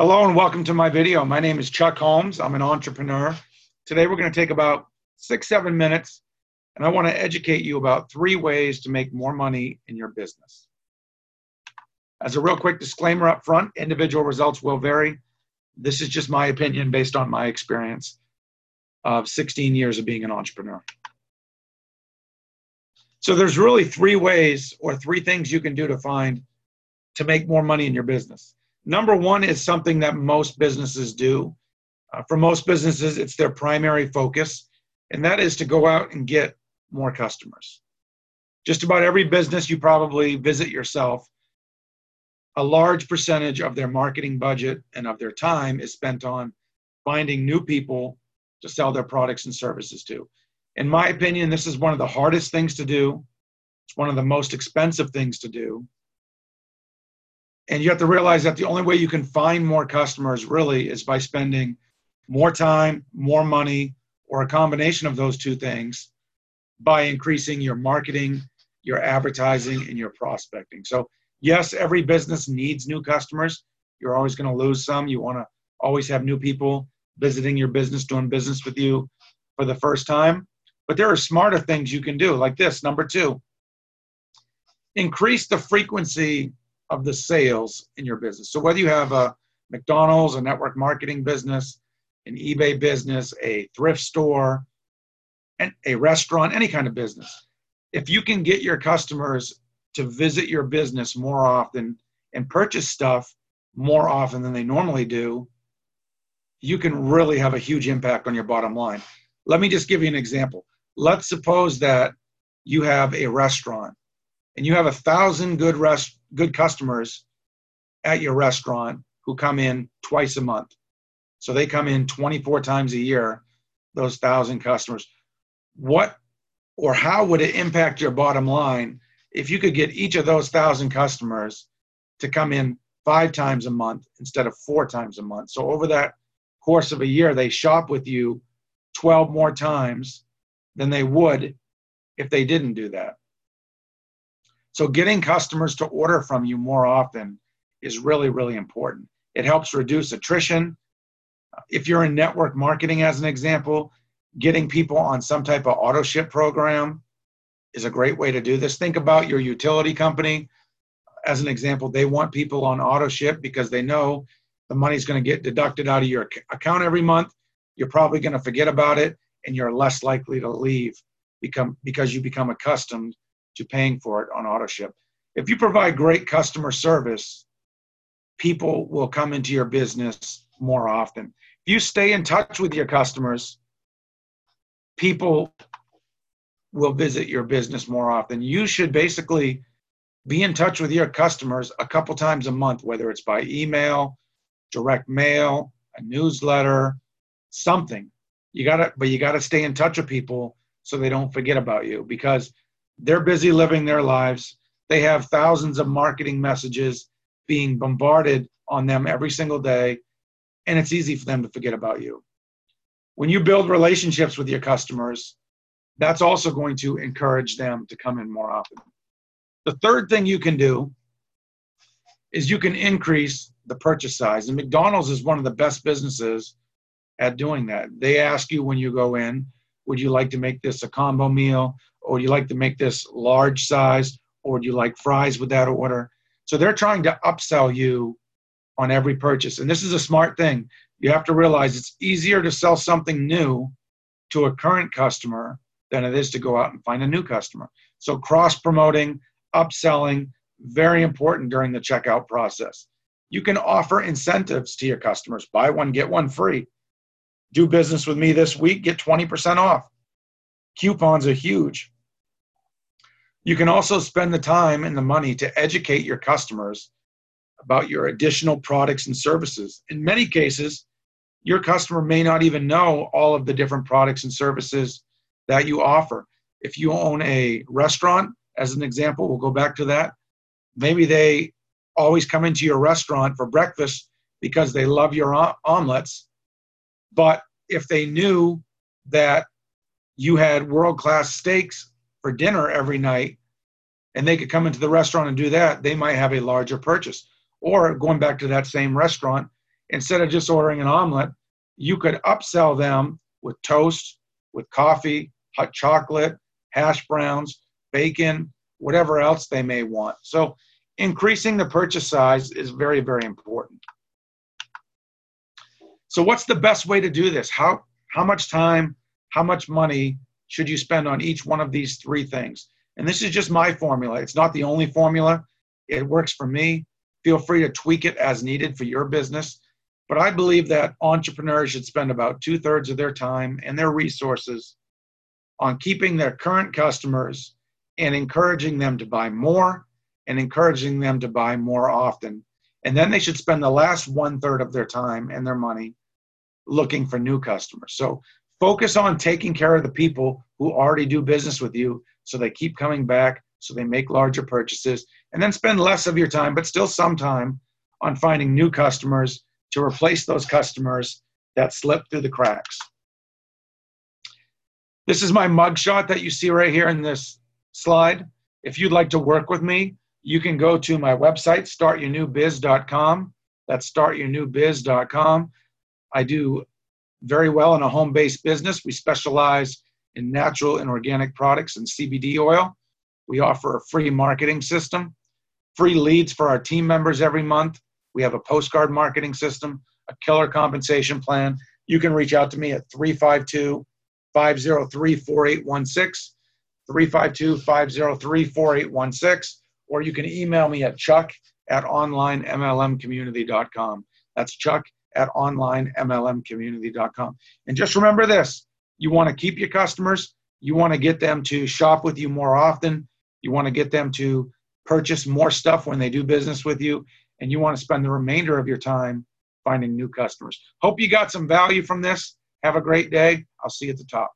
Hello and welcome to my video. My name is Chuck Holmes. I'm an entrepreneur. Today we're going to take about six, seven minutes and I want to educate you about three ways to make more money in your business. As a real quick disclaimer up front, individual results will vary. This is just my opinion based on my experience of 16 years of being an entrepreneur. So there's really three ways or three things you can do to find to make more money in your business. Number one is something that most businesses do. Uh, for most businesses, it's their primary focus, and that is to go out and get more customers. Just about every business you probably visit yourself, a large percentage of their marketing budget and of their time is spent on finding new people to sell their products and services to. In my opinion, this is one of the hardest things to do. It's one of the most expensive things to do. And you have to realize that the only way you can find more customers really is by spending more time, more money, or a combination of those two things by increasing your marketing, your advertising, and your prospecting. So, yes, every business needs new customers. You're always going to lose some. You want to always have new people visiting your business, doing business with you for the first time. But there are smarter things you can do, like this. Number two, increase the frequency of the sales in your business. So whether you have a McDonald's, a network marketing business, an eBay business, a thrift store, and a restaurant, any kind of business, if you can get your customers to visit your business more often and purchase stuff more often than they normally do, you can really have a huge impact on your bottom line. Let me just give you an example. Let's suppose that you have a restaurant and you have a thousand good rest good customers at your restaurant who come in twice a month. So they come in 24 times a year, those thousand customers. What or how would it impact your bottom line if you could get each of those thousand customers to come in five times a month instead of four times a month? So over that course of a year, they shop with you 12 more times than they would if they didn't do that. So getting customers to order from you more often is really, really important. It helps reduce attrition. If you're in network marketing, as an example, getting people on some type of auto ship program is a great way to do this. Think about your utility company. As an example, they want people on auto ship because they know the money's going to get deducted out of your account every month. You're probably going to forget about it and you're less likely to leave become because you become accustomed to paying for it on AutoShip. If you provide great customer service, people will come into your business more often. If you stay in touch with your customers, people will visit your business more often. You should basically be in touch with your customers a couple times a month, whether it's by email, direct mail, a newsletter, something. You gotta, but you gotta stay in touch with people so they don't forget about you because they're busy living their lives. They have thousands of marketing messages being bombarded on them every single day, and it's easy for them to forget about you. When you build relationships with your customers, that's also going to encourage them to come in more often. The third thing you can do is you can increase the purchase size. And McDonald's is one of the best businesses at doing that. They ask you when you go in, would you like to make this a combo meal? Or do you like to make this large size, or do you like fries with that order? So they're trying to upsell you on every purchase. And this is a smart thing. You have to realize it's easier to sell something new to a current customer than it is to go out and find a new customer. So cross promoting, upselling, very important during the checkout process. You can offer incentives to your customers buy one, get one free. Do business with me this week, get 20% off. Coupons are huge. You can also spend the time and the money to educate your customers about your additional products and services. In many cases, your customer may not even know all of the different products and services that you offer. If you own a restaurant, as an example, we'll go back to that. Maybe they always come into your restaurant for breakfast because they love your omelets. But if they knew that you had world class steaks for dinner every night and they could come into the restaurant and do that, they might have a larger purchase. Or going back to that same restaurant, instead of just ordering an omelet, you could upsell them with toast, with coffee, hot chocolate, hash browns, bacon, whatever else they may want. So increasing the purchase size is very, very important. So what's the best way to do this? How how much time, how much money should you spend on each one of these three things? And this is just my formula. It's not the only formula. It works for me. Feel free to tweak it as needed for your business. But I believe that entrepreneurs should spend about two thirds of their time and their resources on keeping their current customers and encouraging them to buy more and encouraging them to buy more often. And then they should spend the last one third of their time and their money looking for new customers. So focus on taking care of the people who already do business with you so they keep coming back, so they make larger purchases, and then spend less of your time, but still some time on finding new customers to replace those customers that slip through the cracks. This is my mugshot that you see right here in this slide. If you'd like to work with me, you can go to my website, startyournewbiz.com. That's startyournewbiz.com. I do very well in a home based business. We specialize in natural and organic products and CBD oil. We offer a free marketing system, free leads for our team members every month. We have a postcard marketing system, a killer compensation plan. You can reach out to me at 352 503 4816, 352 503 4816, or you can email me at chuck at onlinemlmcommunity.com. That's chuck at onlinemlmcommunity.com. And just remember this you want to keep your customers, you want to get them to shop with you more often, you want to get them to purchase more stuff when they do business with you, and you want to spend the remainder of your time finding new customers. Hope you got some value from this. Have a great day. I'll see you at the top.